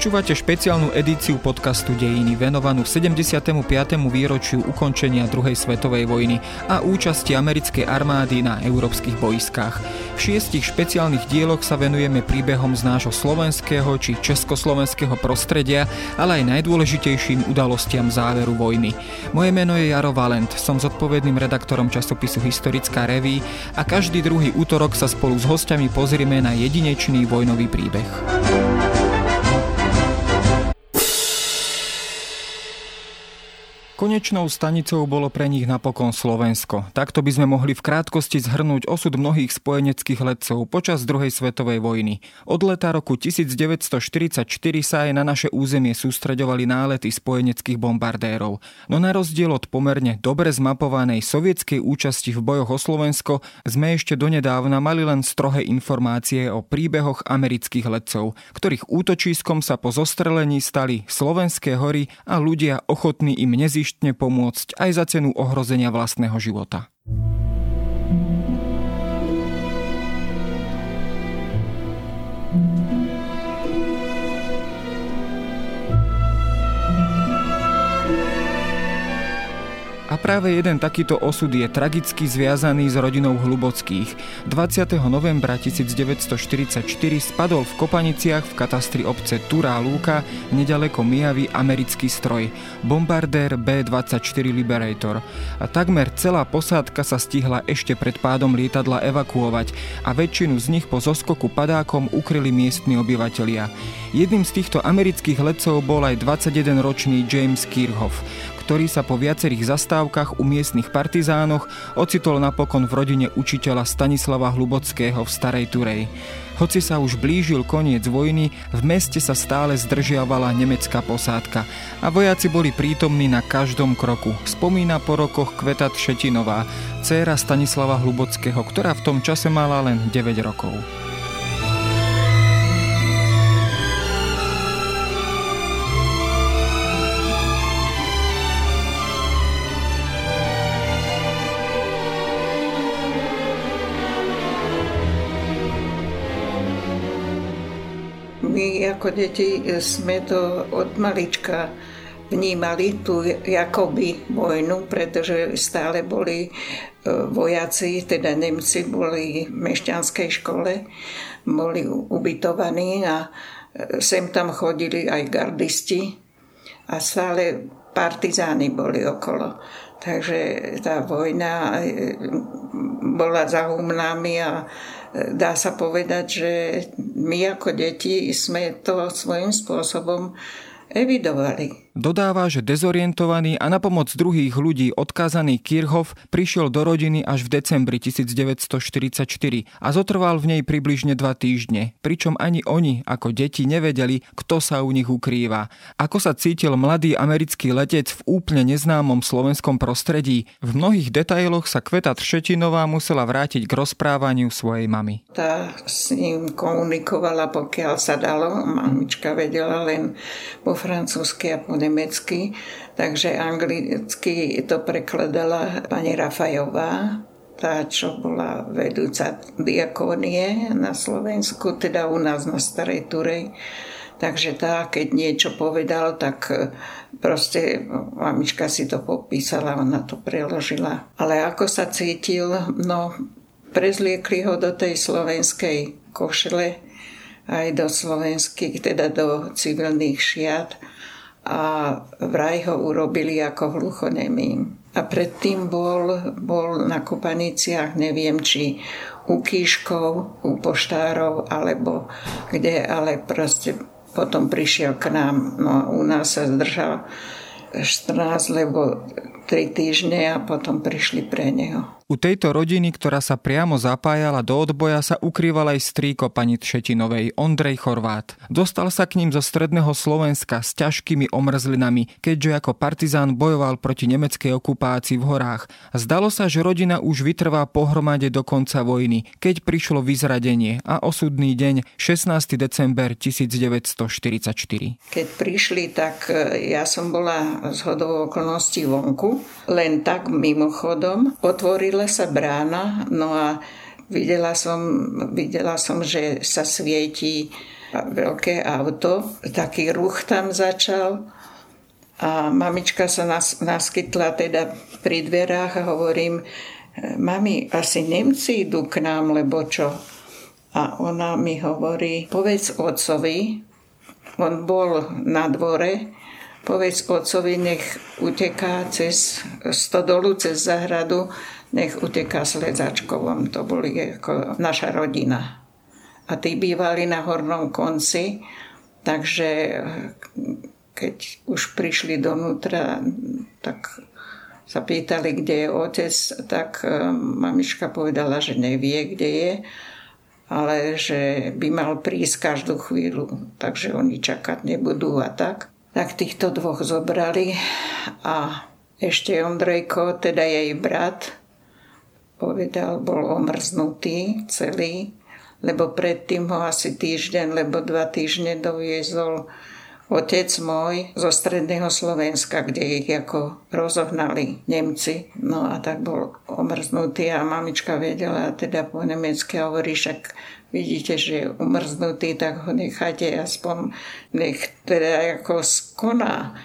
Počúvate špeciálnu edíciu podcastu Dejiny venovanú 75. výročiu ukončenia druhej svetovej vojny a účasti americkej armády na európskych boiskách. V šiestich špeciálnych dieloch sa venujeme príbehom z nášho slovenského či československého prostredia, ale aj najdôležitejším udalostiam záveru vojny. Moje meno je Jaro Valent, som zodpovedným redaktorom časopisu Historická reví a každý druhý útorok sa spolu s hostiami pozrieme na jedinečný vojnový príbeh. Konečnou stanicou bolo pre nich napokon Slovensko. Takto by sme mohli v krátkosti zhrnúť osud mnohých spojeneckých letcov počas druhej svetovej vojny. Od leta roku 1944 sa aj na naše územie sústreďovali nálety spojeneckých bombardérov. No na rozdiel od pomerne dobre zmapovanej sovietskej účasti v bojoch o Slovensko sme ešte donedávna mali len strohé informácie o príbehoch amerických letcov, ktorých útočískom sa po zostrelení stali slovenské hory a ľudia ochotní im neziš zištne pomôcť aj za cenu ohrozenia vlastného života. Práve jeden takýto osud je tragicky zviazaný s rodinou Hlubockých. 20. novembra 1944 spadol v Kopaniciach v katastri obce Turá Lúka nedaleko Mijavy americký stroj, bombardér B-24 Liberator. A takmer celá posádka sa stihla ešte pred pádom lietadla evakuovať a väčšinu z nich po zoskoku padákom ukryli miestni obyvatelia. Jedným z týchto amerických letcov bol aj 21-ročný James Kirchhoff, ktorý sa po viacerých zastávkach u miestnych partizánoch ocitol napokon v rodine učiteľa Stanislava Hlubockého v Starej Turej. Hoci sa už blížil koniec vojny, v meste sa stále zdržiavala nemecká posádka a vojaci boli prítomní na každom kroku. Spomína po rokoch Kveta Šetinová, dcéra Stanislava Hlubockého, ktorá v tom čase mala len 9 rokov. My ako deti sme to od malička vnímali tú jakoby vojnu, pretože stále boli e, vojaci, teda Nemci boli v mešťanskej škole, boli ubytovaní a e, sem tam chodili aj gardisti a stále partizáni boli okolo. Takže tá vojna e, bola za humnami a dá sa povedať, že my ako deti sme to svojím spôsobom evidovali. Dodáva, že dezorientovaný a na pomoc druhých ľudí odkázaný Kirchhoff prišiel do rodiny až v decembri 1944 a zotrval v nej približne dva týždne, pričom ani oni ako deti nevedeli, kto sa u nich ukrýva. Ako sa cítil mladý americký letec v úplne neznámom slovenskom prostredí, v mnohých detailoch sa Kveta Tršetinová musela vrátiť k rozprávaniu svojej mamy. Tá s ním komunikovala, pokiaľ sa dalo. Mamička vedela len po francúzsky a po nemecky, takže anglicky to prekladala pani Rafajová, tá, čo bola vedúca diakónie na Slovensku, teda u nás na Starej Turej. Takže tá, keď niečo povedal, tak e, proste mamička si to popísala, ona to preložila. Ale ako sa cítil, no prezliekli ho do tej slovenskej košele, aj do slovenských, teda do civilných šiat a vraj ho urobili ako hluchonemým. A predtým bol, bol na Kopaniciach, neviem, či u Kíškov, u poštárov, alebo kde, ale proste potom prišiel k nám. No u nás sa zdržal 14, lebo 3 týždne a potom prišli pre neho. U tejto rodiny, ktorá sa priamo zapájala do odboja, sa ukrýval aj strýko pani Třetinovej, Ondrej Chorvát. Dostal sa k ním zo stredného Slovenska s ťažkými omrzlinami, keďže ako partizán bojoval proti nemeckej okupácii v horách. Zdalo sa, že rodina už vytrvá pohromade do konca vojny, keď prišlo vyzradenie a osudný deň 16. december 1944. Keď prišli, tak e, ja som bola z hodou okolností vonku, len tak mimochodom otvorila otvorila sa brána, no a videla som, videla som že sa svieti veľké auto. Taký ruch tam začal. A mamička sa nas, naskytla teda pri dverách a hovorím, mami, asi Nemci idú k nám, lebo čo? A ona mi hovorí, povedz otcovi, on bol na dvore, povedz otcovi, nech uteká cez stodolu, cez zahradu, nech uteká s Ledzačkovom. To boli ako naša rodina. A tí bývali na hornom konci, takže keď už prišli donútra, tak sa pýtali, kde je otec, tak e, mamička povedala, že nevie, kde je, ale že by mal prísť každú chvíľu, takže oni čakať nebudú a tak. Tak týchto dvoch zobrali a ešte Ondrejko, teda jej brat, povedal, bol omrznutý celý, lebo predtým ho asi týždeň, lebo dva týždne doviezol otec môj zo stredného Slovenska, kde ich ako rozohnali Nemci. No a tak bol omrznutý a mamička vedela teda po nemecky a hovorí, však vidíte, že je umrznutý, tak ho nechajte aspoň, nech teda ako skoná.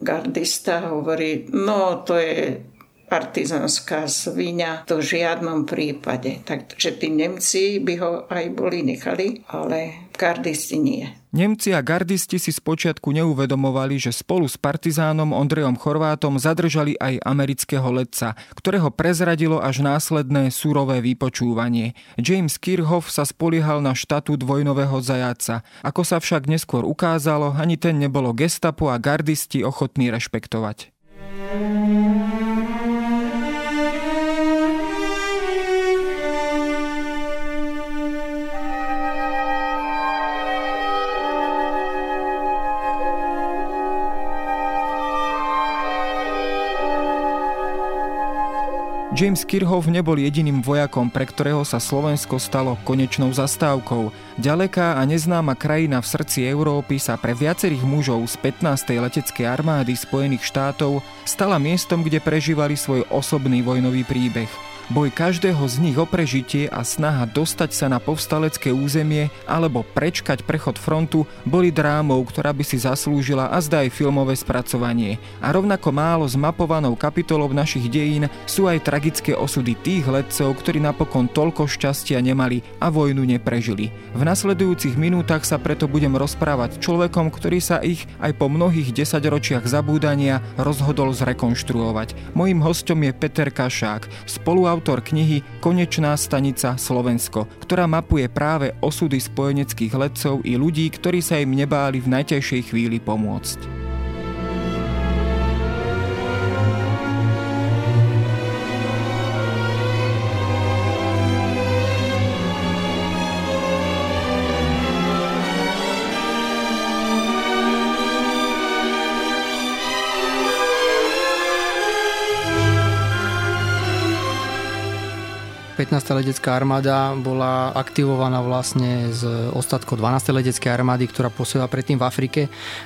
Gardista hovorí, no to je partizánska svinia, to v žiadnom prípade. Takže tí Nemci by ho aj boli nechali, ale gardisti nie. Nemci a gardisti si spočiatku neuvedomovali, že spolu s partizánom Ondrejom Chorvátom zadržali aj amerického letca, ktorého prezradilo až následné súrové vypočúvanie. James Kirchhoff sa spoliehal na štatu dvojnového zajaca. Ako sa však neskôr ukázalo, ani ten nebolo gestapo a gardisti ochotní rešpektovať. James Kirchhoff nebol jediným vojakom, pre ktorého sa Slovensko stalo konečnou zastávkou. Ďaleká a neznáma krajina v srdci Európy sa pre viacerých mužov z 15. leteckej armády Spojených štátov stala miestom, kde prežívali svoj osobný vojnový príbeh. Boj každého z nich o prežitie a snaha dostať sa na povstalecké územie alebo prečkať prechod frontu boli drámou, ktorá by si zaslúžila a zdá aj filmové spracovanie. A rovnako málo zmapovanou kapitolou našich dejín sú aj tragické osudy tých letcov, ktorí napokon toľko šťastia nemali a vojnu neprežili. V nasledujúcich minútach sa preto budem rozprávať človekom, ktorý sa ich aj po mnohých desaťročiach zabúdania rozhodol zrekonštruovať. Mojím hostom je Peter Kašák, spoluautor autor knihy Konečná stanica Slovensko, ktorá mapuje práve osudy spojeneckých letcov i ľudí, ktorí sa im nebáli v najťažšej chvíli pomôcť. 15. letecká armáda bola aktivovaná vlastne z ostatkov 12. leteckej armády, ktorá posiela predtým v Afrike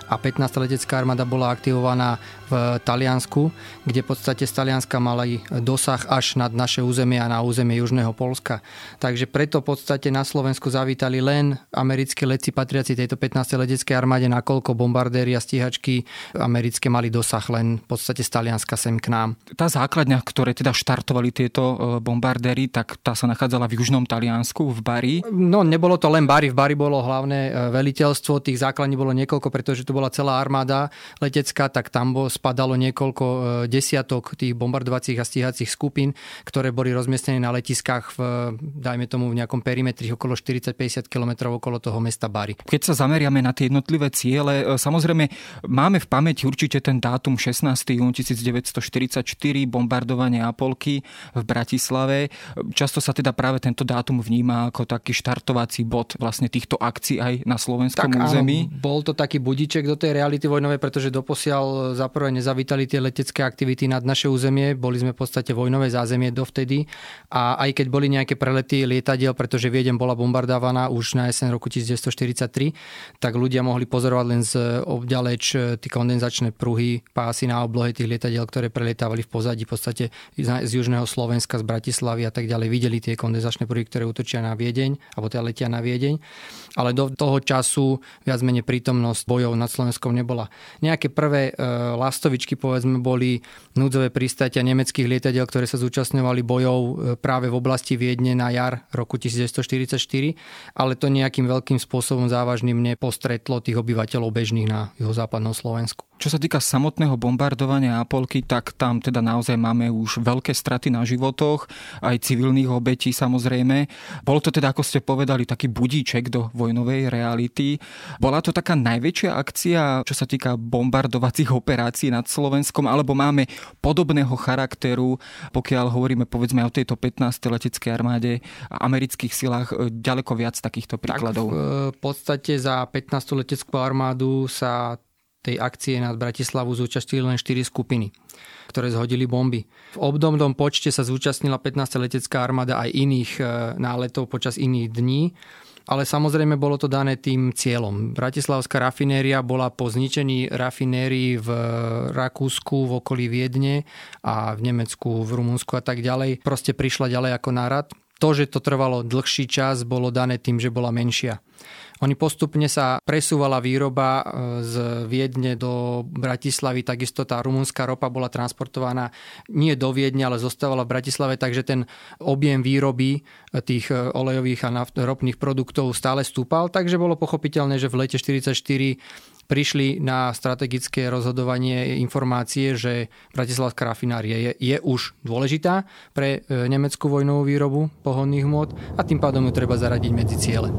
a 15. letecká armáda bola aktivovaná v Taliansku, kde v podstate z Talianska mali dosah až nad naše územie a na územie Južného Polska. Takže preto v podstate na Slovensku zavítali len americké leci patriaci tejto 15. leteckej armáde, nakoľko bombardéry a stíhačky americké mali dosah len v podstate z Talianska sem k nám. Tá základňa, ktoré teda štartovali tieto e, bombardéry, tak tak tá sa nachádzala v južnom Taliansku, v Bari. No, nebolo to len Bari, v Bari bolo hlavné e, veliteľstvo, tých základní bolo niekoľko, pretože tu bola celá armáda letecká, tak tam spadalo niekoľko e, desiatok tých bombardovacích a stíhacích skupín, ktoré boli rozmiestnené na letiskách v, dajme tomu, v nejakom perimetri okolo 40-50 km okolo toho mesta Bari. Keď sa zameriame na tie jednotlivé ciele, e, samozrejme máme v pamäti určite ten dátum 16. jún 1944, bombardovanie Apolky v Bratislave. Často sa teda práve tento dátum vníma ako taký štartovací bod vlastne týchto akcií aj na slovenskom tak, území. Áno, bol to taký budiček do tej reality vojnovej, pretože doposiaľ za prvé nezavítali tie letecké aktivity nad naše územie, boli sme v podstate vojnové zázemie dovtedy. A aj keď boli nejaké prelety lietadiel, pretože Viedem bola bombardovaná už na jeseň roku 1943, tak ľudia mohli pozorovať len z obďaleč e, tie kondenzačné pruhy, pásy na oblohe tých lietadiel, ktoré prelietávali v pozadí v podstate z južného Slovenska, z Bratislavy a tak ďalej videli tie kondenzačné pruhy, ktoré útočia na Viedeň, alebo teda letia na Viedeň. Ale do toho času viac menej prítomnosť bojov nad Slovenskom nebola. Nejaké prvé e, lastovičky, povedzme, boli núdzové pristátia nemeckých lietadiel, ktoré sa zúčastňovali bojov e, práve v oblasti Viedne na jar roku 1944, ale to nejakým veľkým spôsobom závažným nepostretlo tých obyvateľov bežných na juhozápadnom Slovensku. Čo sa týka samotného bombardovania Apolky, tak tam teda naozaj máme už veľké straty na životoch, aj civilných obetí samozrejme. Bol to teda, ako ste povedali, taký budíček do vojnovej reality. Bola to taká najväčšia akcia, čo sa týka bombardovacích operácií nad Slovenskom, alebo máme podobného charakteru, pokiaľ hovoríme povedzme o tejto 15. leteckej armáde a amerických silách, e, ďaleko viac takýchto príkladov? Tak v podstate za 15. leteckú armádu sa tej akcie nad Bratislavu zúčastnili len 4 skupiny, ktoré zhodili bomby. V obdobnom počte sa zúčastnila 15. letecká armáda aj iných e, náletov počas iných dní, ale samozrejme bolo to dané tým cieľom. Bratislavská rafinéria bola po zničení rafinérií v Rakúsku, v okolí Viedne a v Nemecku, v Rumunsku a tak ďalej. Proste prišla ďalej ako nárad. To, že to trvalo dlhší čas, bolo dané tým, že bola menšia. Oni postupne sa presúvala výroba e, z Viedne do Bratislavy, takisto tá rumunská ropa bola transportovaná nie do Viedne, ale zostávala v Bratislave, takže ten objem výroby e, tých e, olejových a naft- ropných produktov stále stúpal, takže bolo pochopiteľné, že v lete 1944 prišli na strategické rozhodovanie informácie, že Bratislavská rafinária je, je už dôležitá pre nemeckú vojnovú výrobu pohodných hmot a tým pádom ju treba zaradiť medzi ciele.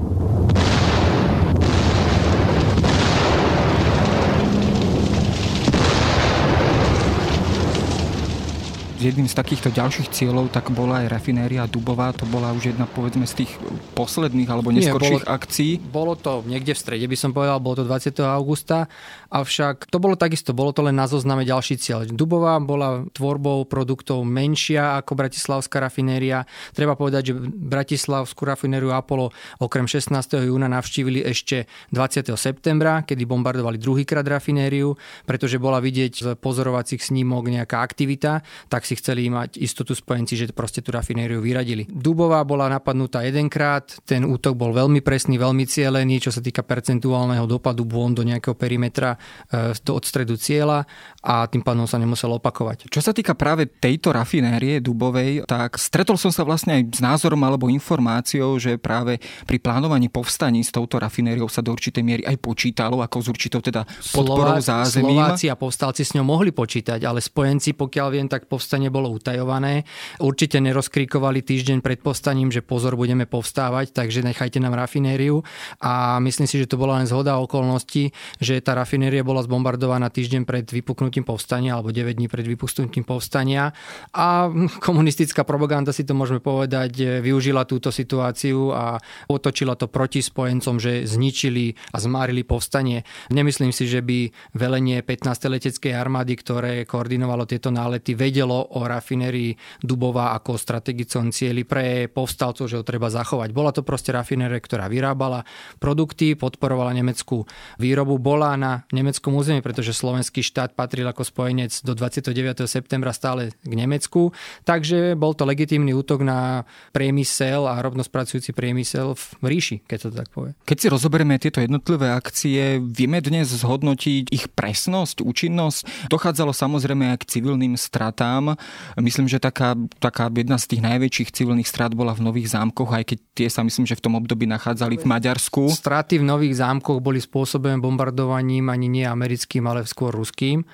Jedným z takýchto ďalších cieľov tak bola aj rafinéria Dubová, to bola už jedna povedzme z tých posledných alebo neskorších Nie, bolo, akcií. Bolo to niekde v strede, by som povedal, bolo to 20. augusta, avšak to bolo takisto, bolo to len na zozname ďalší cieľ. Dubová bola tvorbou produktov menšia ako Bratislavská rafinéria. Treba povedať, že Bratislavskú rafinériu Apollo okrem 16. júna navštívili ešte 20. septembra, kedy bombardovali druhýkrát rafinériu, pretože bola vidieť z pozorovacích snímok nejaká aktivita, tak si chceli mať istotu spojenci, že proste tú rafinériu vyradili. Dubová bola napadnutá jedenkrát, ten útok bol veľmi presný, veľmi cielený, čo sa týka percentuálneho dopadu bôn do nejakého perimetra e, od stredu cieľa a tým pádom sa nemusel opakovať. Čo sa týka práve tejto rafinérie Dubovej, tak stretol som sa vlastne aj s názorom alebo informáciou, že práve pri plánovaní povstaní s touto rafinériou sa do určitej miery aj počítalo, ako s určitou teda podporou zázemím. Slováci a povstalci s ňou mohli počítať, ale spojenci, pokiaľ viem, tak povstanie bolo utajované. Určite nerozkrikovali týždeň pred povstaním, že pozor, budeme povstávať, takže nechajte nám rafinériu. A myslím si, že to bola len zhoda okolností, že tá rafinéria bola zbombardovaná týždeň pred vypuknutím povstania alebo 9 dní pred vypuknutím povstania. A komunistická propaganda, si to môžeme povedať, využila túto situáciu a otočila to proti spojencom, že zničili a zmárili povstanie. Nemyslím si, že by velenie 15. leteckej armády, ktoré koordinovalo tieto nálety, vedelo o rafinérii Dubová ako strategickom cieli pre povstalcov, že ho treba zachovať. Bola to proste rafinéria, ktorá vyrábala produkty, podporovala nemeckú výrobu, bola na nemeckom území, pretože slovenský štát patril ako spojenec do 29. septembra stále k Nemecku, takže bol to legitímny útok na priemysel a rovnospracujúci priemysel v ríši, keď to tak povie. Keď si rozoberieme tieto jednotlivé akcie, vieme dnes zhodnotiť ich presnosť, účinnosť. Dochádzalo samozrejme aj k civilným stratám. Myslím, že taká, taká jedna z tých najväčších civilných strát bola v Nových zámkoch, aj keď tie sa myslím, že v tom období nachádzali v Maďarsku. Straty v Nových zámkoch boli spôsobené bombardovaním ani nie americkým, ale skôr ruským.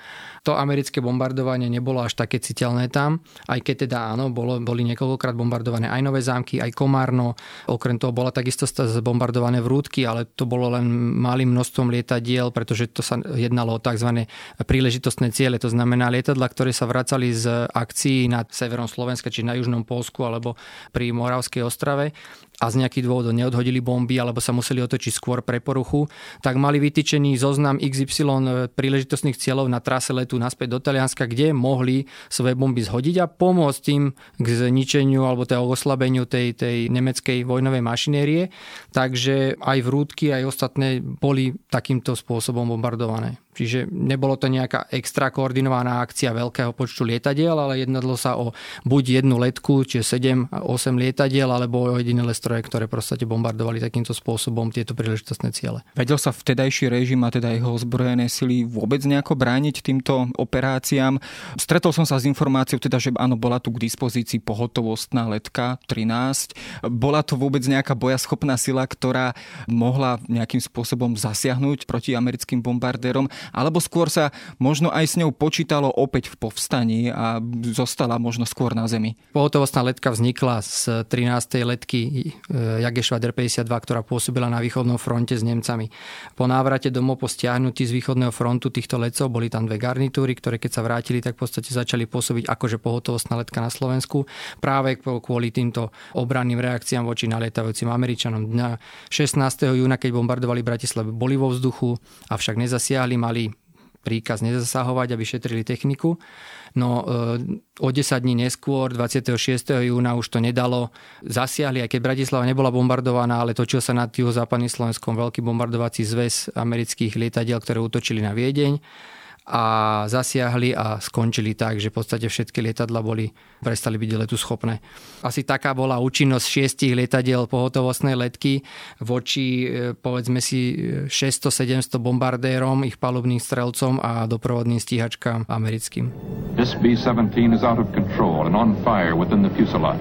To americké bombardovanie nebolo až také citeľné tam, aj keď teda áno, bolo, boli niekoľkokrát bombardované aj Nové zámky, aj Komárno. Okrem toho bola takisto zbombardované vrútky, ale to bolo len malým množstvom lietadiel, pretože to sa jednalo o tzv. príležitostné ciele, to znamená lietadla, ktoré sa vracali z akcií na severom Slovenska, či na južnom Polsku alebo pri Moravskej ostrave a z nejakých dôvodov neodhodili bomby alebo sa museli otočiť skôr pre poruchu, tak mali vytýčený zoznam XY príležitostných cieľov na trase letu naspäť do Talianska, kde mohli svoje bomby zhodiť a pomôcť tým k zničeniu alebo teda oslabeniu tej, tej nemeckej vojnovej mašinérie. Takže aj vrútky, aj ostatné boli takýmto spôsobom bombardované. Čiže nebolo to nejaká extra koordinovaná akcia veľkého počtu lietadiel, ale jednalo sa o buď jednu letku, čiže 7-8 lietadiel, alebo o jediné lestroje, ktoré proste bombardovali takýmto spôsobom tieto príležitostné ciele. Vedel sa vtedajší režim a teda jeho ozbrojené sily vôbec nejako brániť týmto operáciám? Stretol som sa s informáciou, teda, že áno, bola tu k dispozícii pohotovostná letka 13. Bola to vôbec nejaká bojaschopná sila, ktorá mohla nejakým spôsobom zasiahnuť proti americkým bombardérom alebo skôr sa možno aj s ňou počítalo opäť v povstaní a zostala možno skôr na zemi? Pohotovostná letka vznikla z 13. letky e, Jagešvader 52, ktorá pôsobila na východnom fronte s Nemcami. Po návrate domov po stiahnutí z východného frontu týchto letcov boli tam dve garnitúry, ktoré keď sa vrátili, tak v podstate začali pôsobiť akože pohotovostná letka na Slovensku práve kvôli týmto obranným reakciám voči nalietavajúcim Američanom. Dňa 16. júna, keď bombardovali Bratislavu, boli vo vzduchu, avšak nezasiahli, mali mali príkaz nezasahovať, aby šetrili techniku. No e, o 10 dní neskôr, 26. júna už to nedalo. Zasiahli, aj keď Bratislava nebola bombardovaná, ale točil sa nad juhozápadným Slovenskom veľký bombardovací zväz amerických lietadiel, ktoré útočili na Viedeň a zasiahli a skončili tak, že v podstate všetky lietadla boli, prestali byť letu schopné. Asi taká bola účinnosť šiestich lietadiel pohotovostnej letky voči e, povedzme si 600-700 bombardérom, ich palubným strelcom a doprovodným stíhačkám americkým. This B-17 is out of control and on fire within the fuselage.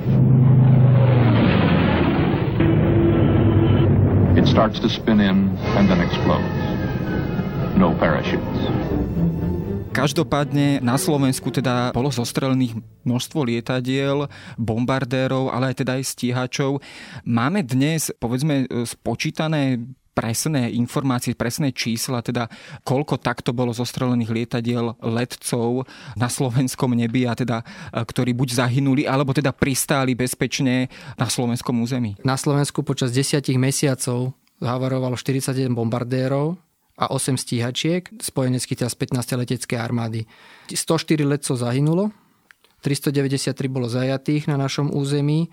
It starts to spin in and then explodes. No parachutes. Každopádne na Slovensku teda bolo zostrelených množstvo lietadiel, bombardérov, ale aj teda aj stíhačov. Máme dnes, povedzme, spočítané presné informácie, presné čísla, teda koľko takto bolo zostrelených lietadiel letcov na slovenskom nebi a teda ktorí buď zahynuli, alebo teda pristáli bezpečne na slovenskom území. Na Slovensku počas desiatich mesiacov zahavarovalo 41 bombardérov, a 8 stíhačiek, spojeneckých teda z 15. leteckej armády. 104 letcov zahynulo, 393 bolo zajatých na našom území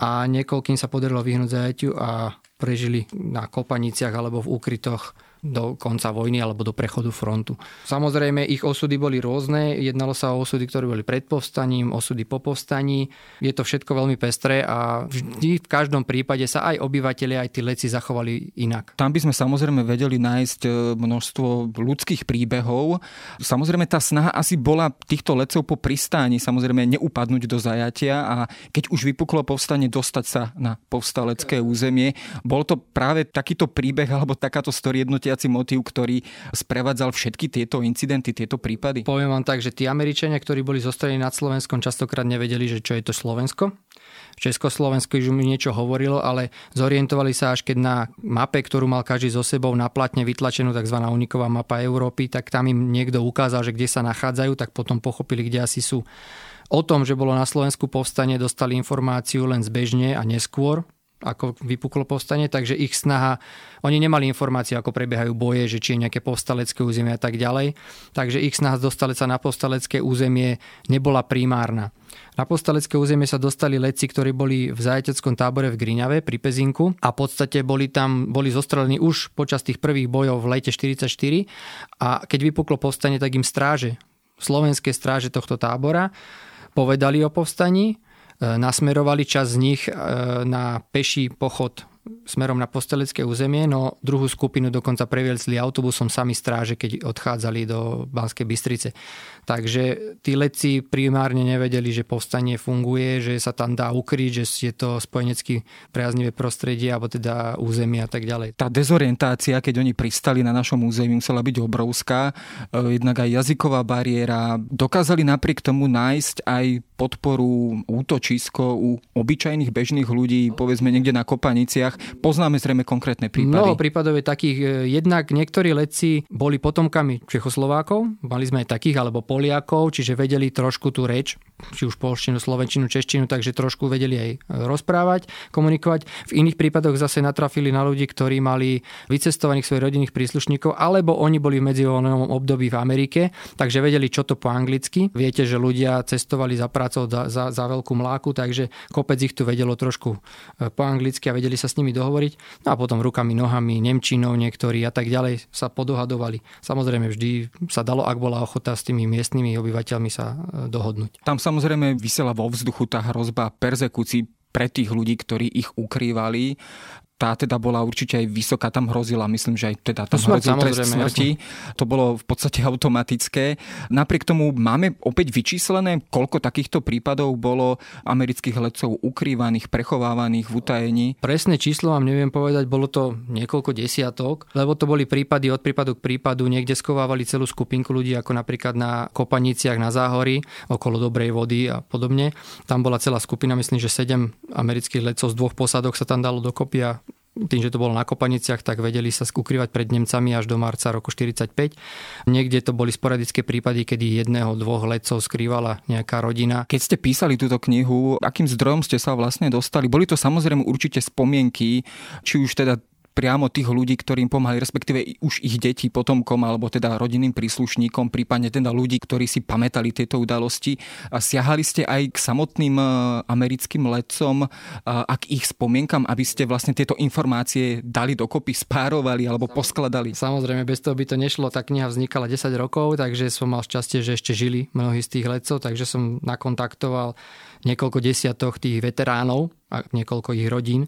a niekoľkým sa podarilo vyhnúť zajatiu a prežili na kopaniciach alebo v úkrytoch do konca vojny alebo do prechodu frontu. Samozrejme, ich osudy boli rôzne. Jednalo sa o osudy, ktoré boli pred povstaním, osudy po povstaní. Je to všetko veľmi pestré a vždy v každom prípade sa aj obyvateľia, aj tí leci zachovali inak. Tam by sme samozrejme vedeli nájsť e, množstvo ľudských príbehov. Samozrejme, tá snaha asi bola týchto lecov po pristáni, samozrejme neupadnúť do zajatia a keď už vypuklo povstanie, dostať sa na povstalecké územie. Bol to práve takýto príbeh alebo takáto story riadiaci motív, ktorý sprevádzal všetky tieto incidenty, tieto prípady? Poviem vám tak, že tí Američania, ktorí boli zostrelení nad Slovenskom, častokrát nevedeli, že čo je to Slovensko. Československu už mi niečo hovorilo, ale zorientovali sa až keď na mape, ktorú mal každý so sebou na platne vytlačenú tzv. uniková mapa Európy, tak tam im niekto ukázal, že kde sa nachádzajú, tak potom pochopili, kde asi sú. O tom, že bolo na Slovensku povstanie, dostali informáciu len zbežne a neskôr, ako vypuklo povstanie, takže ich snaha, oni nemali informácie, ako prebiehajú boje, že či je nejaké povstalecké územie a tak ďalej, takže ich snaha dostať sa na povstalecké územie nebola primárna. Na povstalecké územie sa dostali leci, ktorí boli v zajateckom tábore v Griňave pri Pezinku a v podstate boli tam, boli zostrelení už počas tých prvých bojov v lete 44 a keď vypuklo povstanie, tak im stráže, slovenské stráže tohto tábora povedali o povstaní nasmerovali čas z nich e, na peší pochod smerom na postelecké územie, no druhú skupinu dokonca previezli autobusom sami stráže, keď odchádzali do Banskej Bystrice. Takže tí letci primárne nevedeli, že povstanie funguje, že sa tam dá ukryť, že je to spojenecky priaznivé prostredie alebo teda územie a tak ďalej. Tá dezorientácia, keď oni pristali na našom území, musela byť obrovská. E, jednak aj jazyková bariéra. Dokázali napriek tomu nájsť aj podporu, útočisko u obyčajných bežných ľudí, povedzme niekde na Kopaniciach kopaniciach. Poznáme zrejme konkrétne prípady. Mnoho prípadov je takých. E, jednak niektorí letci boli potomkami Čechoslovákov, mali sme aj takých, alebo Poliakov, čiže vedeli trošku tú reč, či už polštinu, slovenčinu, češtinu, takže trošku vedeli aj e, rozprávať, komunikovať. V iných prípadoch zase natrafili na ľudí, ktorí mali vycestovaných svojich rodinných príslušníkov, alebo oni boli v medzivoľnom období v Amerike, takže vedeli, čo to po anglicky. Viete, že ľudia cestovali za prácou za, za, za veľkú mláku, takže kopec ich tu vedelo trošku e, po anglicky a vedeli sa s nimi dohovoriť. No a potom rukami, nohami, nemčinou niektorí a tak ďalej sa podohadovali. Samozrejme vždy sa dalo, ak bola ochota s tými miestnymi obyvateľmi sa e, dohodnúť. Tam samozrejme vysela vo vzduchu tá hrozba persekúcií pre tých ľudí, ktorí ich ukrývali tá teda bola určite aj vysoká, tam hrozila, myslím, že aj teda tam smrť, hrozil trest smrti. Jasne. To bolo v podstate automatické. Napriek tomu máme opäť vyčíslené, koľko takýchto prípadov bolo amerických letcov ukrývaných, prechovávaných v utajení. Presné číslo vám neviem povedať, bolo to niekoľko desiatok, lebo to boli prípady od prípadu k prípadu, niekde skovávali celú skupinku ľudí, ako napríklad na Kopaniciach na Záhory, okolo Dobrej vody a podobne. Tam bola celá skupina, myslím, že 7 amerických letcov z dvoch posadok sa tam dalo dokopy a tým, že to bolo na Kopaniciach, tak vedeli sa ukrývať pred Nemcami až do marca roku 45. Niekde to boli sporadické prípady, kedy jedného, dvoch letcov skrývala nejaká rodina. Keď ste písali túto knihu, akým zdrojom ste sa vlastne dostali? Boli to samozrejme určite spomienky, či už teda priamo tých ľudí, ktorým pomáhali, respektíve už ich deti, potomkom alebo teda rodinným príslušníkom, prípadne teda ľudí, ktorí si pamätali tieto udalosti. A siahali ste aj k samotným e, americkým letcom, a k ich spomienkam, aby ste vlastne tieto informácie dali dokopy, spárovali alebo poskladali? Samozrejme, bez toho by to nešlo. Tá kniha vznikala 10 rokov, takže som mal šťastie, že ešte žili mnohí z tých letcov, takže som nakontaktoval niekoľko desiatok tých veteránov a niekoľko ich rodín,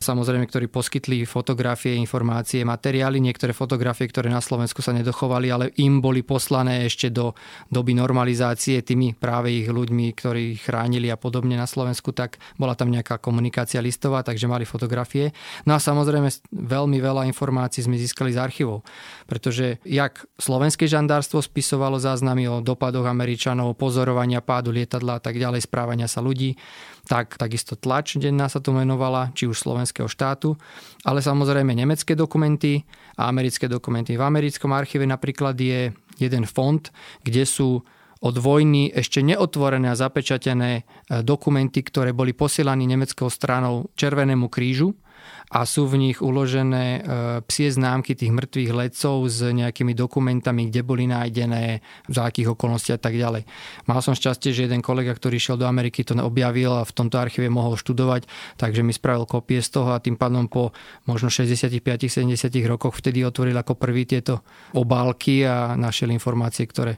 samozrejme, ktorí poskytli fotografie, informácie, materiály, niektoré fotografie, ktoré na Slovensku sa nedochovali, ale im boli poslané ešte do doby normalizácie tými práve ich ľuďmi, ktorí ich chránili a podobne na Slovensku, tak bola tam nejaká komunikácia listová, takže mali fotografie. No a samozrejme veľmi veľa informácií sme získali z archívov, pretože jak slovenské žandárstvo spisovalo záznamy o dopadoch Američanov, pozorovania pádu lietadla a tak ďalej, správania sa ľudí, tak takisto tlač denná sa to menovala, či už slovenského štátu, ale samozrejme nemecké dokumenty a americké dokumenty. V americkom archíve napríklad je jeden fond, kde sú od vojny ešte neotvorené a zapečatené e, dokumenty, ktoré boli posielaní nemeckou stranou Červenému krížu a sú v nich uložené e, psie známky tých mŕtvych lecov s nejakými dokumentami, kde boli nájdené, za akých okolností a tak ďalej. Mal som šťastie, že jeden kolega, ktorý šiel do Ameriky, to objavil a v tomto archíve mohol študovať, takže mi spravil kopie z toho a tým pádom po možno 65-70 rokoch vtedy otvoril ako prvý tieto obálky a našiel informácie, ktoré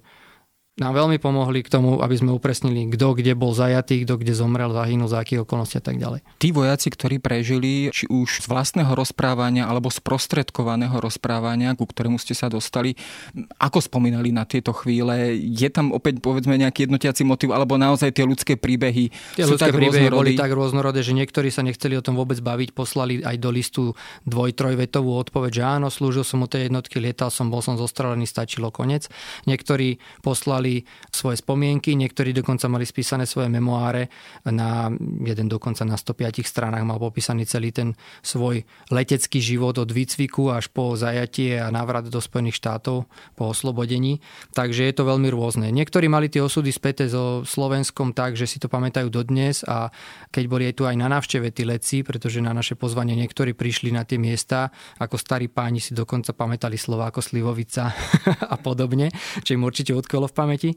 nám veľmi pomohli k tomu, aby sme upresnili, kto kde bol zajatý, kto kde zomrel, zahynul, za akých okolností a tak ďalej. Tí vojaci, ktorí prežili, či už z vlastného rozprávania alebo z prostredkovaného rozprávania, ku ktorému ste sa dostali, ako spomínali na tieto chvíle? Je tam opäť povedzme nejaký jednotiaci motiv, alebo naozaj tie ľudské príbehy tie sú ľudské tak príbehy boli tak rôznorodé, že niektorí sa nechceli o tom vôbec baviť, poslali aj do listu dvoj, trojvetovú odpoveď, že áno, slúžil som u tej jednotky, lietal som, bol som zostrelený, stačilo konec. Niektorí poslali mali svoje spomienky, niektorí dokonca mali spísané svoje memoáre, na jeden dokonca na 105 stranách mal popísaný celý ten svoj letecký život od výcviku až po zajatie a návrat do Spojených štátov po oslobodení. Takže je to veľmi rôzne. Niektorí mali tie osudy späté so Slovenskom tak, že si to pamätajú dodnes a keď boli aj tu aj na návšteve tí leci, pretože na naše pozvanie niektorí prišli na tie miesta, ako starí páni si dokonca pamätali slova ako Slivovica a podobne, čo im určite odkolo v pamäti pamäti.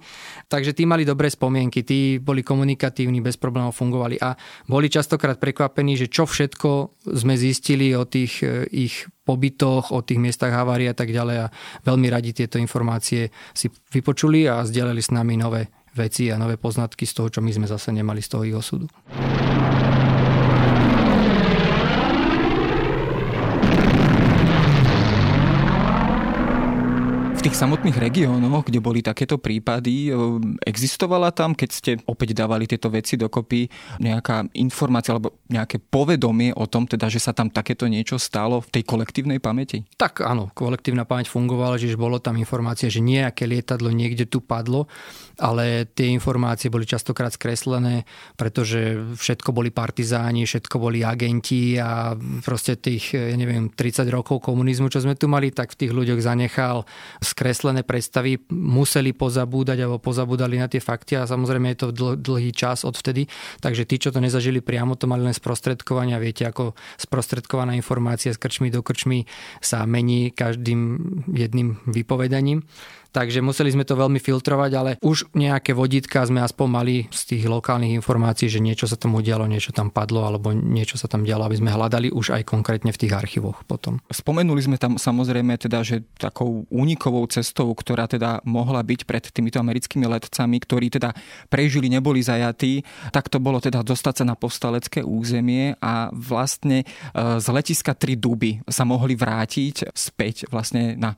Takže tí mali dobré spomienky, tí boli komunikatívni, bez problémov fungovali a boli častokrát prekvapení, že čo všetko sme zistili o tých e, ich pobytoch, o tých miestach havárie a tak ďalej a veľmi radi tieto informácie si vypočuli a zdieľali s nami nové veci a nové poznatky z toho, čo my sme zase nemali z toho ich osudu. V tých samotných regiónoch, kde boli takéto prípady, existovala tam, keď ste opäť dávali tieto veci dokopy, nejaká informácia alebo nejaké povedomie o tom, teda, že sa tam takéto niečo stalo v tej kolektívnej pamäti? Tak áno, kolektívna pamäť fungovala, že bolo tam informácia, že nejaké lietadlo niekde tu padlo, ale tie informácie boli častokrát skreslené, pretože všetko boli partizáni, všetko boli agenti a proste tých, ja neviem, 30 rokov komunizmu, čo sme tu mali, tak v tých ľuďoch zanechal skreslené predstavy museli pozabúdať alebo pozabúdali na tie fakty a samozrejme je to dl- dlhý čas odvtedy. Takže tí, čo to nezažili priamo, to mali len sprostredkovania. Viete, ako sprostredkovaná informácia z krčmy do krčmy sa mení každým jedným vypovedaním takže museli sme to veľmi filtrovať, ale už nejaké vodítka sme aspoň mali z tých lokálnych informácií, že niečo sa tam udialo, niečo tam padlo alebo niečo sa tam dialo, aby sme hľadali už aj konkrétne v tých archívoch potom. Spomenuli sme tam samozrejme teda, že takou únikovou cestou, ktorá teda mohla byť pred týmito americkými letcami, ktorí teda prežili, neboli zajatí, tak to bolo teda dostať sa na povstalecké územie a vlastne e, z letiska Tri Duby sa mohli vrátiť späť vlastne na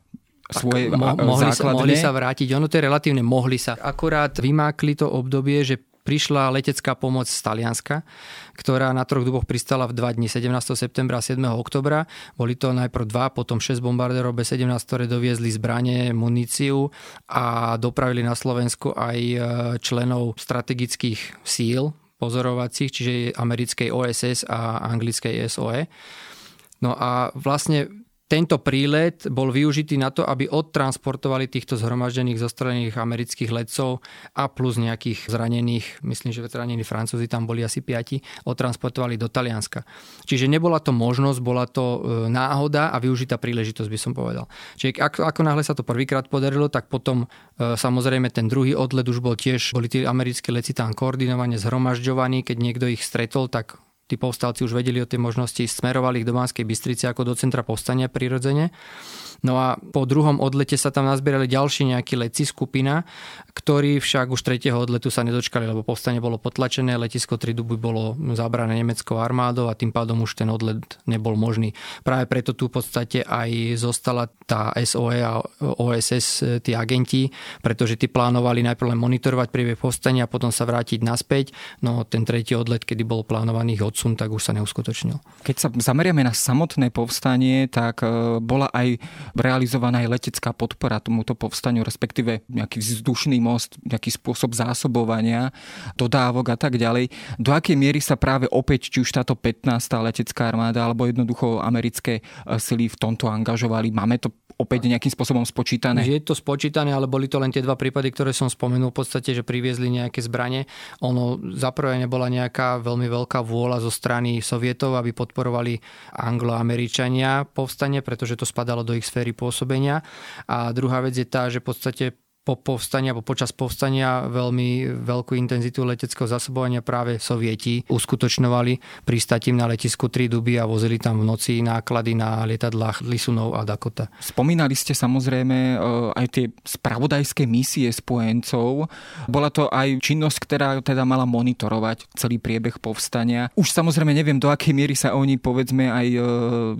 svoje mo- mohli, sa, mohli sa vrátiť. Ono to je relatívne mohli sa. Akurát vymákli to obdobie, že prišla letecká pomoc z Talianska, ktorá na troch duboch pristala v dva dni, 17. septembra a 7. oktobra. Boli to najprv dva, potom 6 bombardérov B-17, ktoré doviezli zbranie, muníciu a dopravili na Slovensku aj e, členov strategických síl pozorovacích, čiže americkej OSS a anglickej SOE. No a vlastne tento prílet bol využitý na to, aby odtransportovali týchto zhromaždených zostrelených amerických letcov a plus nejakých zranených, myslím, že zranení Francúzi tam boli asi piati, odtransportovali do Talianska. Čiže nebola to možnosť, bola to e, náhoda a využitá príležitosť, by som povedal. Čiže ako, ako náhle sa to prvýkrát podarilo, tak potom e, samozrejme ten druhý odlet už bol tiež, boli tí americké leci tam koordinovane zhromažďovaní, keď niekto ich stretol, tak tí povstalci už vedeli o tej možnosti, smerovali ich do Banskej Bystrice ako do centra povstania prirodzene. No a po druhom odlete sa tam nazbierali ďalší nejakí leci skupina, ktorí však už tretieho odletu sa nedočkali, lebo povstanie bolo potlačené, letisko Triduby bolo zabrané nemeckou armádou a tým pádom už ten odlet nebol možný. Práve preto tu v podstate aj zostala tá SOE a OSS, tí agenti, pretože tí plánovali najprv len monitorovať priebeh povstania a potom sa vrátiť naspäť. No ten tretí odlet, kedy bol plánovaný odsun, tak už sa neuskutočnil. Keď sa zameriame na samotné povstanie, tak e, bola aj realizovaná aj letecká podpora tomuto povstaniu, respektíve nejaký vzdušný most, nejaký spôsob zásobovania, dodávok a tak ďalej. Do akej miery sa práve opäť, či už táto 15. letecká armáda alebo jednoducho americké e, sily v tomto angažovali? Máme to opäť nejakým spôsobom spočítané? Je to spočítané, ale boli to len tie dva prípady, ktoré som spomenul v podstate, že priviezli nejaké zbranie. Ono zaprvé nebola nejaká veľmi veľká vôľa zo strany sovietov, aby podporovali angloameričania povstanie, pretože to spadalo do ich sféry pôsobenia. A druhá vec je tá, že v podstate po povstania alebo počas povstania veľmi veľkú intenzitu leteckého zasobovania práve sovieti uskutočňovali pristatím na letisku Tri Duby a vozili tam v noci náklady na lietadlách Lisunov a Dakota. Spomínali ste samozrejme e, aj tie spravodajské misie spojencov. Bola to aj činnosť, ktorá teda mala monitorovať celý priebeh povstania. Už samozrejme neviem, do akej miery sa oni povedzme aj e,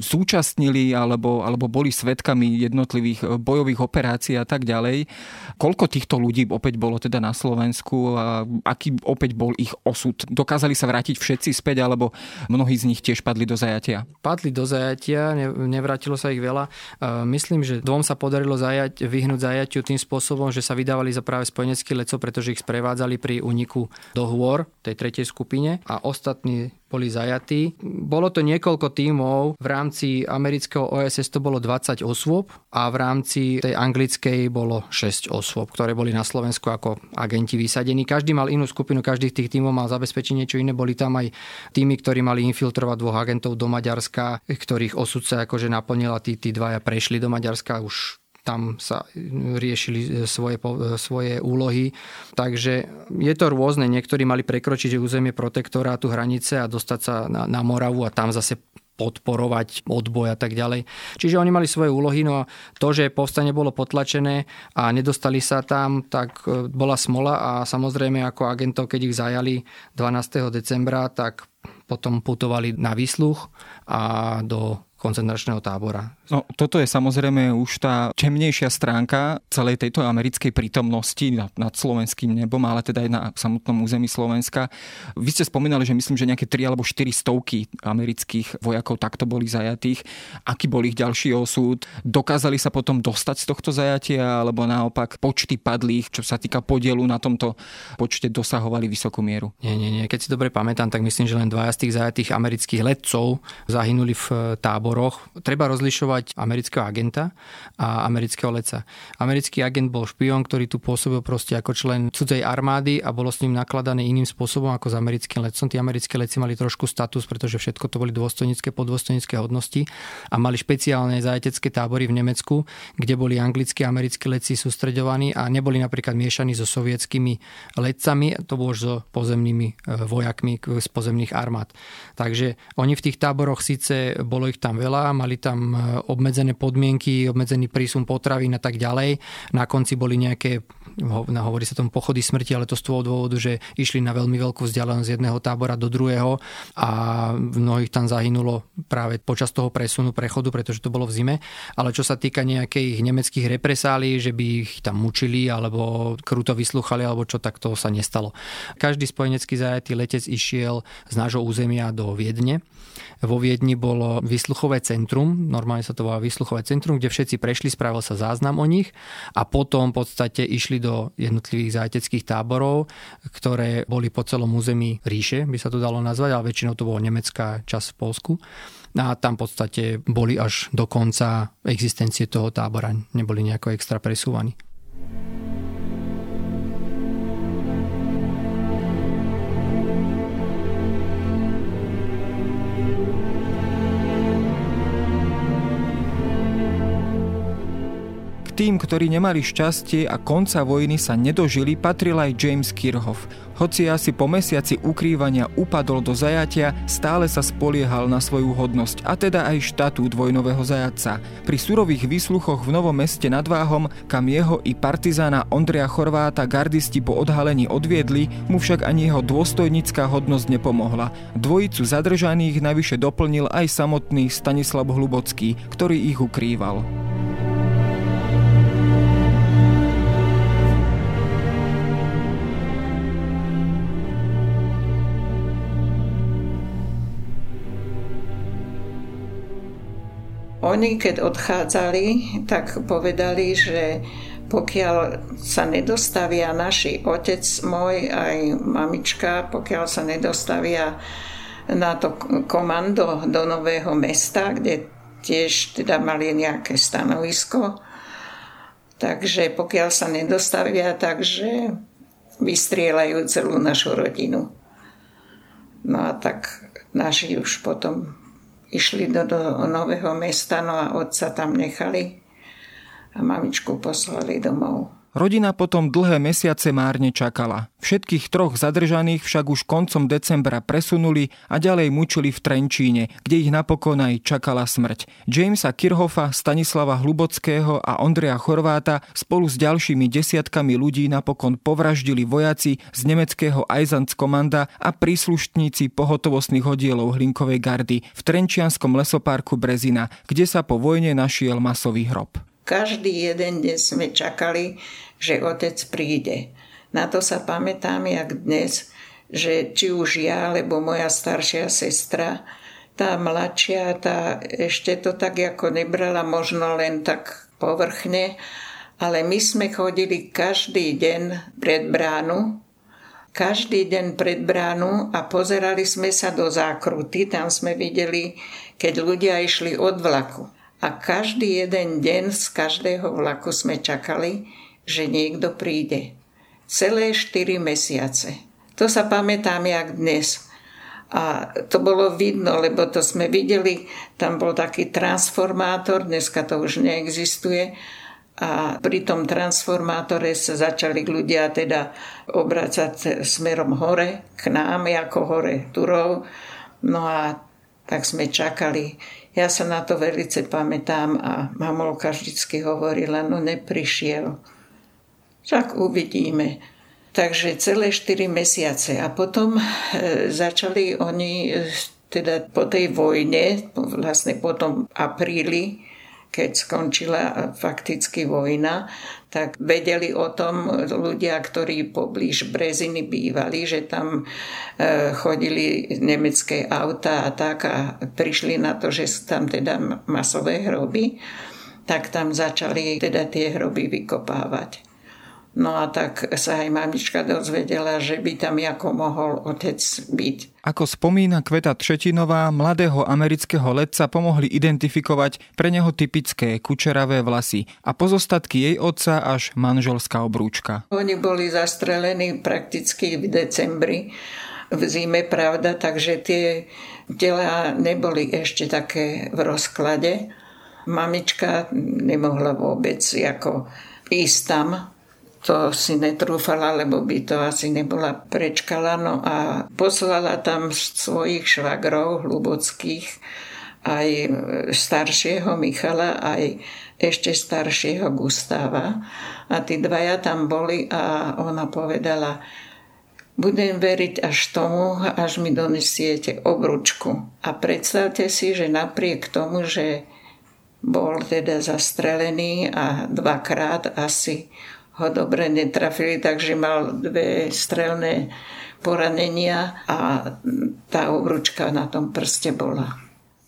zúčastnili alebo, alebo boli svetkami jednotlivých e, bojových operácií a tak ďalej. Koľko týchto ľudí opäť bolo teda na Slovensku a aký opäť bol ich osud? Dokázali sa vrátiť všetci späť alebo mnohí z nich tiež padli do zajatia? Padli do zajatia, nevrátilo sa ich veľa. Myslím, že dvom sa podarilo zajať, vyhnúť zajatiu tým spôsobom, že sa vydávali za práve spojenecký leco, pretože ich sprevádzali pri úniku do hôr tej tretej skupine a ostatní boli zajatí. Bolo to niekoľko tímov, v rámci amerického OSS to bolo 20 osôb a v rámci tej anglickej bolo 6 osôb, ktoré boli na Slovensku ako agenti vysadení. Každý mal inú skupinu, každý z tých tímov mal zabezpečiť niečo iné. Boli tam aj týmy, ktorí mali infiltrovať dvoch agentov do Maďarska, ktorých osud sa akože naplnila, tí, tí dvaja prešli do Maďarska, už tam sa riešili svoje, svoje úlohy. Takže je to rôzne. Niektorí mali prekročiť územie protektorátu hranice a dostať sa na, na Moravu a tam zase podporovať odboj a tak ďalej. Čiže oni mali svoje úlohy, no a to, že povstanie bolo potlačené a nedostali sa tam, tak e, bola smola a samozrejme ako agentov, keď ich zajali 12. decembra, tak potom putovali na výsluch a do koncentračného tábora. No, toto je samozrejme už tá temnejšia stránka celej tejto americkej prítomnosti nad, nad slovenským nebom, ale teda aj na samotnom území Slovenska. Vy ste spomínali, že myslím, že nejaké 3 alebo 4 stovky amerických vojakov takto boli zajatých. Aký bol ich ďalší osud? Dokázali sa potom dostať z tohto zajatia, alebo naopak počty padlých, čo sa týka podielu na tomto počte dosahovali vysokú mieru? Nie, nie, nie. Keď si dobre pamätám, tak myslím, že len dvaja z tých zajatých amerických letcov zahynuli v táboroch treba rozlišovať amerického agenta a amerického leca. Americký agent bol špion, ktorý tu pôsobil proste ako člen cudzej armády a bolo s ním nakladané iným spôsobom ako s americkým lecom. Tí americké leci mali trošku status, pretože všetko to boli dôstojnícke, podôstojnícke hodnosti a mali špeciálne zajatecké tábory v Nemecku, kde boli anglickí a americkí leci sústreďovaní a neboli napríklad miešaní so sovietskými letcami, to bolo so pozemnými e, vojakmi z pozemných armád. Takže oni v tých táboroch síce bolo ich tam veľa, mali tam e, obmedzené podmienky, obmedzený prísun potravín a tak ďalej. Na konci boli nejaké, hovorí sa tomu pochody smrti, ale to z toho dôvodu, že išli na veľmi veľkú vzdialenosť z jedného tábora do druhého a mnohých tam zahynulo práve počas toho presunu, prechodu, pretože to bolo v zime. Ale čo sa týka nejakých nemeckých represálí, že by ich tam mučili alebo kruto vyslúchali alebo čo, tak to sa nestalo. Každý spojenecký zajatý letec išiel z nášho územia do Viedne. Vo Viedni bolo vysluchové centrum, normálne sa to volá vysluchové centrum, kde všetci prešli, spravil sa záznam o nich a potom v podstate išli do jednotlivých zájteckých táborov, ktoré boli po celom území ríše, by sa to dalo nazvať, ale väčšinou to bolo nemecká časť v Polsku. A tam v podstate boli až do konca existencie toho tábora, neboli nejako extra presúvaní. Tým, ktorí nemali šťastie a konca vojny sa nedožili, patril aj James Kirchhoff. Hoci asi po mesiaci ukrývania upadol do zajatia, stále sa spoliehal na svoju hodnosť, a teda aj štatút vojnového zajatca. Pri surových výsluchoch v Novom meste nad Váhom, kam jeho i partizána Ondreja Chorváta gardisti po odhalení odviedli, mu však ani jeho dôstojnická hodnosť nepomohla. Dvojicu zadržaných navyše doplnil aj samotný Stanislav Hlubocký, ktorý ich ukrýval. Oni, keď odchádzali, tak povedali, že pokiaľ sa nedostavia naši otec môj aj mamička, pokiaľ sa nedostavia na to komando do Nového mesta, kde tiež teda mali nejaké stanovisko, takže pokiaľ sa nedostavia, takže vystrielajú celú našu rodinu. No a tak naši už potom išli do, do nového mesta, no a otca tam nechali a mamičku poslali domov. Rodina potom dlhé mesiace márne čakala. Všetkých troch zadržaných však už koncom decembra presunuli a ďalej mučili v Trenčíne, kde ich napokon aj čakala smrť. Jamesa Kirhoffa, Stanislava Hlubockého a Ondreja Chorváta spolu s ďalšími desiatkami ľudí napokon povraždili vojaci z nemeckého Eisenkomanda a príslušníci pohotovostných oddielov Hlinkovej gardy v Trenčianskom lesoparku Brezina, kde sa po vojne našiel masový hrob. Každý jeden deň sme čakali, že otec príde. Na to sa pamätám, jak dnes, že či už ja, alebo moja staršia sestra, tá mladšia, tá ešte to tak ako nebrala možno len tak povrchne, ale my sme chodili každý deň pred bránu, každý deň pred bránu a pozerali sme sa do zákruty, tam sme videli, keď ľudia išli od vlaku. A každý jeden deň z každého vlaku sme čakali, že niekto príde. Celé 4 mesiace. To sa pamätám jak dnes. A to bolo vidno, lebo to sme videli, tam bol taký transformátor, dneska to už neexistuje. A pri tom transformátore sa začali ľudia teda obracať smerom hore, k nám ako hore Turov. No a tak sme čakali. Ja sa na to velice pamätám a mamolka vždycky hovorila, no neprišiel. Tak uvidíme. Takže celé 4 mesiace. A potom e, začali oni, e, teda po tej vojne, vlastne po tom apríli, keď skončila fakticky vojna, tak vedeli o tom ľudia, ktorí poblíž Breziny bývali, že tam e, chodili nemecké auta a tak a prišli na to, že sú tam teda masové hroby, tak tam začali teda tie hroby vykopávať. No a tak sa aj mamička dozvedela, že by tam ako mohol otec byť. Ako spomína Kveta Třetinová, mladého amerického letca pomohli identifikovať pre neho typické kučeravé vlasy a pozostatky jej otca až manželská obrúčka. Oni boli zastrelení prakticky v decembri v zime, pravda, takže tie tela neboli ešte také v rozklade. Mamička nemohla vôbec ako ísť tam, to si netrúfala, lebo by to asi nebola prečkala. No a poslala tam svojich švagrov hlubockých, aj staršieho Michala, aj ešte staršieho Gustáva. A tí dvaja tam boli a ona povedala, budem veriť až tomu, až mi donesiete obručku. A predstavte si, že napriek tomu, že bol teda zastrelený a dvakrát asi ho dobre netrafili, takže mal dve strelné poranenia a tá obručka na tom prste bola.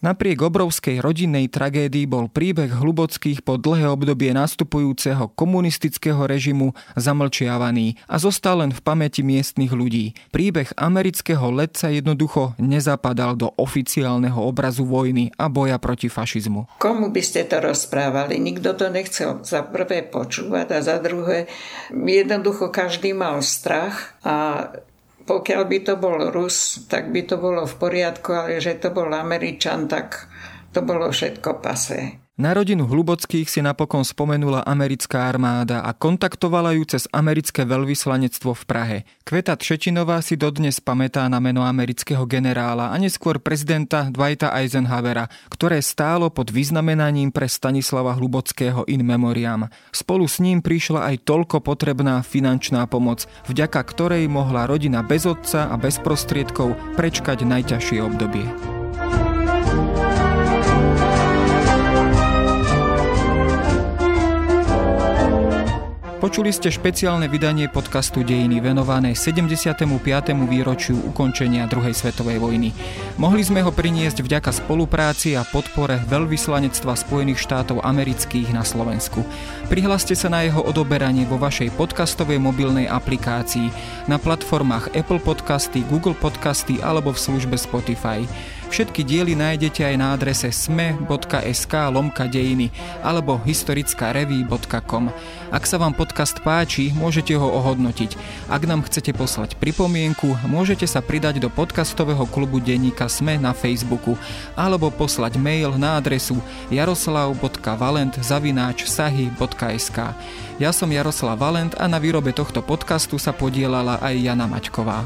Napriek obrovskej rodinnej tragédii bol príbeh Hlubockých po dlhé obdobie nastupujúceho komunistického režimu zamlčiavaný a zostal len v pamäti miestnych ľudí. Príbeh amerického letca jednoducho nezapadal do oficiálneho obrazu vojny a boja proti fašizmu. Komu by ste to rozprávali? Nikto to nechcel za prvé počúvať a za druhé jednoducho každý mal strach a pokiaľ by to bol Rus, tak by to bolo v poriadku, ale že to bol Američan, tak to bolo všetko pasé. Na rodinu Hlubockých si napokon spomenula americká armáda a kontaktovala ju cez americké veľvyslanectvo v Prahe. Kveta Třetinová si dodnes pamätá na meno amerického generála a neskôr prezidenta Dwighta Eisenhowera, ktoré stálo pod vyznamenaním pre Stanislava Hlubockého in memoriam. Spolu s ním prišla aj toľko potrebná finančná pomoc, vďaka ktorej mohla rodina bez otca a bez prostriedkov prečkať najťažšie obdobie. Počuli ste špeciálne vydanie podcastu Dejiny venované 75. výročiu ukončenia druhej svetovej vojny. Mohli sme ho priniesť vďaka spolupráci a podpore veľvyslanectva Spojených štátov amerických na Slovensku. Prihláste sa na jeho odoberanie vo vašej podcastovej mobilnej aplikácii na platformách Apple Podcasty, Google Podcasty alebo v službe Spotify. Všetky diely nájdete aj na adrese sme.sk lomka dejiny alebo historickareví.com. Ak sa vám podcast páči, môžete ho ohodnotiť. Ak nám chcete poslať pripomienku, môžete sa pridať do podcastového klubu denníka Sme na Facebooku alebo poslať mail na adresu jaroslav.valent zavináč sahy.sk. Ja som Jaroslav Valent a na výrobe tohto podcastu sa podielala aj Jana Maťková.